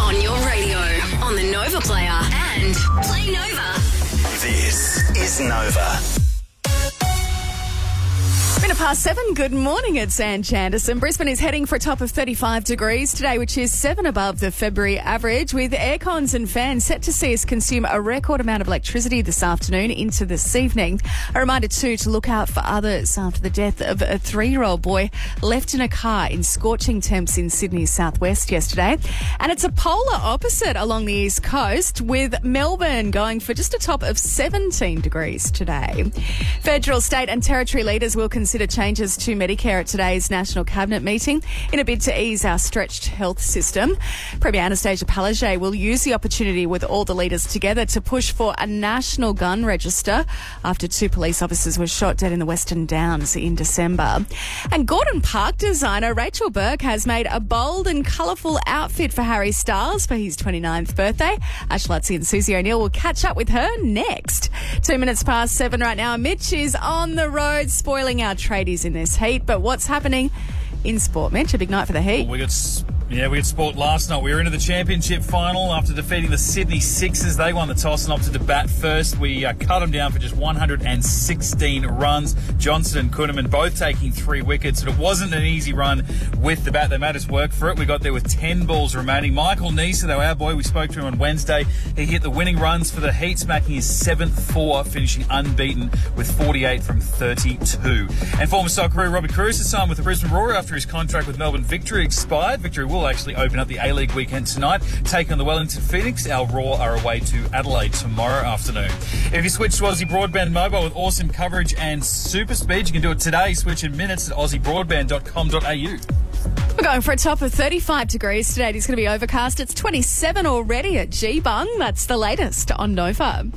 On your radio, on the Nova Player, and Play Nova. This is Nova. Past seven. Good morning, it's Ann Chanderson. Brisbane is heading for a top of 35 degrees today, which is seven above the February average, with aircons and fans set to see us consume a record amount of electricity this afternoon into this evening. A reminder, too, to look out for others after the death of a three year old boy left in a car in scorching temps in Sydney's southwest yesterday. And it's a polar opposite along the east coast, with Melbourne going for just a top of 17 degrees today. Federal, state, and territory leaders will consider changes to Medicare at today's National Cabinet meeting in a bid to ease our stretched health system. Premier Annastacia Palaszczuk will use the opportunity with all the leaders together to push for a national gun register after two police officers were shot dead in the Western Downs in December. And Gordon Park designer Rachel Burke has made a bold and colourful outfit for Harry Styles for his 29th birthday. Ash Luttsy and Susie O'Neill will catch up with her next. Two minutes past seven right now. Mitch is on the road spoiling our tradies in this heat. But what's happening in sport, Mitch? A big night for the heat. We got yeah, we had sport last night. We were into the championship final after defeating the Sydney Sixers. They won the toss and opted to bat first. We uh, cut them down for just 116 runs. Johnson and Kuhnemann both taking three wickets, and it wasn't an easy run with the bat. They made us work for it. We got there with 10 balls remaining. Michael Neser, though, our boy, we spoke to him on Wednesday. He hit the winning runs for the Heat, smacking his seventh four, finishing unbeaten with 48 from 32. And former Socceroo Robbie Kruse has signed with the Brisbane Roar after his contract with Melbourne Victory expired. Victory will actually open up the A League weekend tonight, taking on the Wellington Phoenix. Our Roar are away to Adelaide tomorrow afternoon. If you switch to Aussie Broadband Mobile with awesome coverage and super speed, you can do it today. Switch in minutes at aussiebroadband.com.au. We're going for a top of 35 degrees today. It's going to be overcast. It's 27 already at Geebung. That's the latest on Nova.